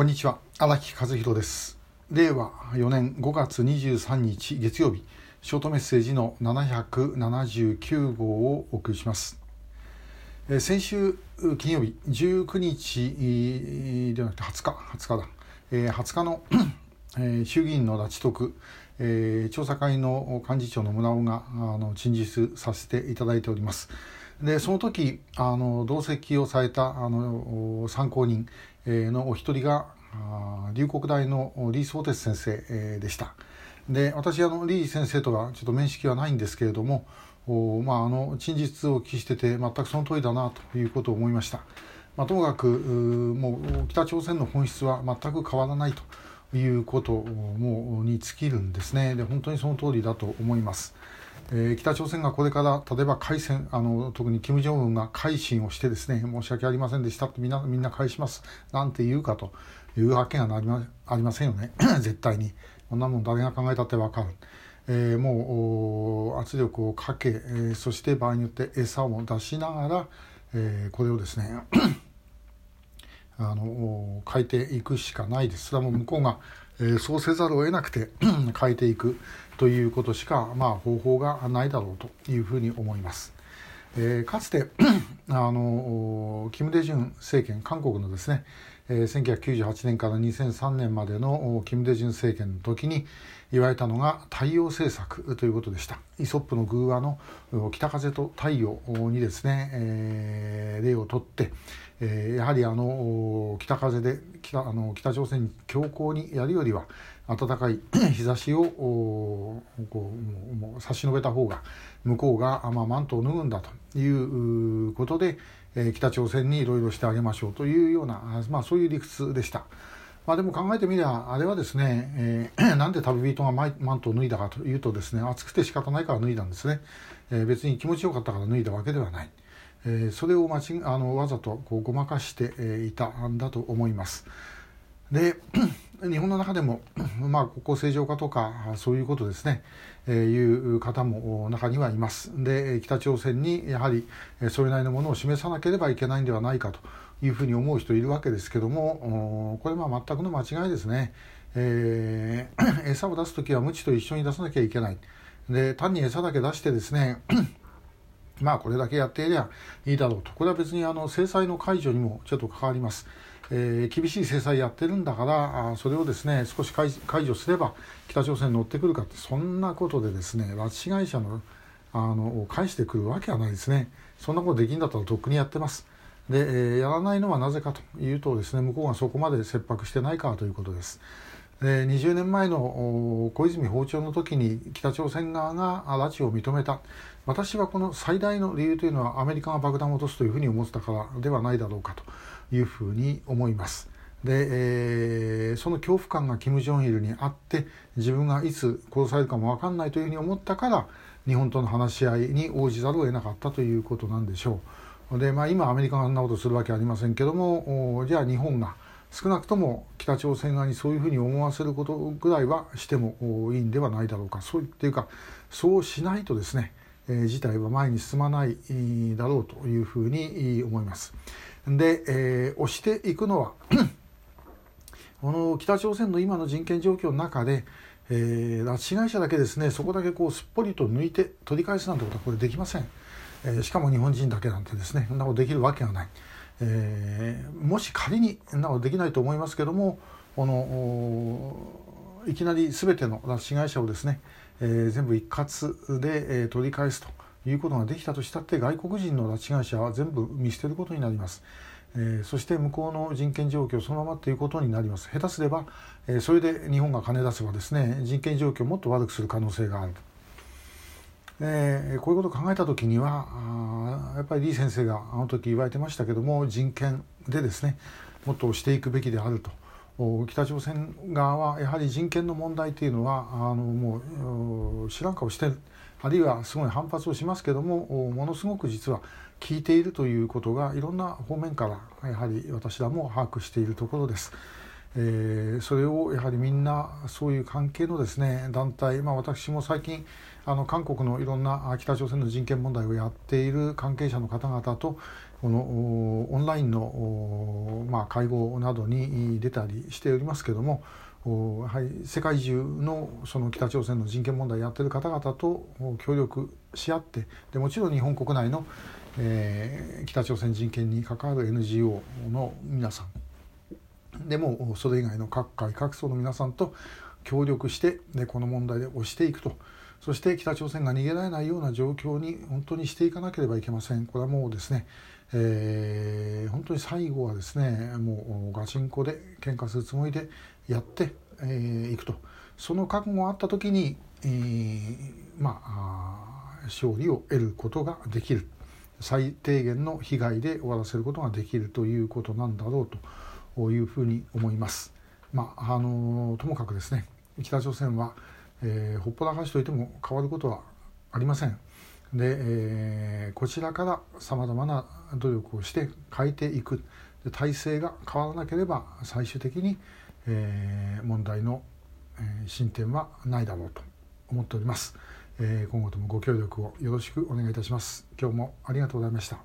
こんにちは。荒木和弘です。令和4年5月23日月曜日ショートメッセージの779号をお送りします。え先週金曜日19日ではなくて20日20日だ、えー、20日の え衆議院の拉致特、えー、調査会の幹事長の村尾があの陳述させていただいております。でその時あの同席をされたあの参考人のお一人が龍谷大の李相哲先生でした。で私あの李先生とはちょっと面識はないんですけれどもおまあ、あの陳述を聞きしてて全くその通りだなということを思いました。まあ、ともかくもう北朝鮮の本質は全く変わらないということもに尽きるんですねで本当にその通りだと思います。えー、北朝鮮がこれから例えば海戦あの特に金正恩が改心をしてですね申し訳ありませんでしたってみんなみんな返しますなんて言うかというわけがありまありませんよね。絶対に。こんなもん誰が考えたってわかる、えー、もう圧力をかけ、えー、そして場合によって餌を出しながら、え、これをですね あの変えていくしかないです。それはもう向こうが、えー、そうせざるを得なくて 変えていくということしか、まあ、方法がないだろうというふうに思います。えー、かつて あの金大中政権韓国のですね、えー、1998年から2003年までの金大中政権の時に言われたのが太陽政策ということでした。イソップの偶話の北風と太陽にですね、えー、例をとって、えー、やはりあの北風で北あの北朝鮮に強硬にやるよりは暖かい 日差しをこうもう差し伸べた方が向こうが、まあ、マントを脱ぐんだということで、え、北朝鮮にいろいろしてあげましょうというような、まあ、そういう理屈でした。まあ、でも考えてみりゃあれはですね、えー、なんで旅人がマントを脱いだかというとですね暑くて仕方ないから脱いだんですね、えー、別に気持ちよかったから脱いだわけではない。えー、それを間違あのわざとこうごまかして、いたんだと思います。で日本の中でも、まあ、国交正常化とかそういうことですね、えー、いう方も中にはいます。で北朝鮮にやはりそれなりのものを示さなければいけないんではないかというふうに思う人いるわけですけどもこれは全くの間違いですね、えー、餌を出す時は無知と一緒に出さなきゃいけない。で単に餌だけ出してですねまあこれだけやっていりゃいいだろう。とこれは別にあの制裁の解除にもちょっと関わります。えー、厳しい制裁やってるんだからあそれをですね少し解除すれば北朝鮮に乗ってくるかってそんなことでですね拉致被害者のあのを返してくるわけはないですね。そんなことできんだったらとっくにやってます。で、えー、やらないのはなぜかというとですね向こうがそこまで切迫してないからということです。で20年前の小泉訪朝の時に北朝鮮側が拉致を認めた私はこの最大の理由というのはアメリカが爆弾を落とすというふうに思ってたからではないだろうかというふうに思います。で、えー、その恐怖感が金正日にあって自分がいつ殺されるかも分かんないというふうに思ったから日本との話し合いに応じざるを得なかったということなんでしょう。でまあ今アメリカがそんなことするわけありませんけどもじゃあ日本が少なくとも北朝鮮側にそういうふうに思わせることぐらいはしてもいいんではないだろうかそうっていうかそうしないとですね、えー、事態は前に進まないだろうというふうに思います。で、えー、押していくのは この北朝鮮の今の人権状況の中で、えー、拉致被害者だけですねそこだけこうすっぽりと抜いて取り返すなんてことはこれできません、えー、しかも日本人だけなんてですねそんなことできるわけがない。えー、もし仮になおできないと思いますけどもこのいきなり全ての拉致被害者をですね、えー、全部一括で、えー、取り返すということができたとしたって外国人の拉致被害者は全部見捨てることになります。えー、そして向こうの人権状況そのままということになります下手すれば、えー、それで日本が金出せばですね人権状況をもっと悪くする可能性があるとえー、こういうことを考えた時にはあやっぱり李先生があの時言われてましたけども人権でですねもっとしていくべきであると北朝鮮側はやはり人権の問題というのはあのもう知らん顔してるあるいはすごい反発をしますけどもものすごく実は効いているということがいろんな方面からやはり私らも把握しているところです。えー、それをやはりみんなそういう関係のですね団体、まあ、私も最近あの韓国のいろんな北朝鮮の人権問題をやっている関係者の方々とこのオンラインの、まあ、会合などに出たりしておりますけどもやはり世界中のその北朝鮮の人権問題やってる方々と協力し合ってでもちろん日本国内の、えー、北朝鮮人権に関わる NGO の皆さんでもそれ以外の各界各層の皆さんと協力してでこの問題で押していくと。そして北朝鮮が逃げられないような状況に本当にしていかなければいけません。これはもうですね、えー、本当に最後はですねもうガチンコで喧嘩するつもりでやってい、えー、くと。その覚悟があった時に、えー、まあ勝利を得ることができる。最低限の被害で終わらせることができるということなんだろうと。いうふうに思います。まあ、あのともかくですね北朝鮮は、えー、ほっぽらかしといても変わることはありません。で、えー、こちらからさまざまな努力をして変えていくで体制が変わらなければ最終的に、えー、問題の、えー、進展はないだろうと思っております、えー、今後ともご協力をよろしくお願いいたします今日もありがとうございました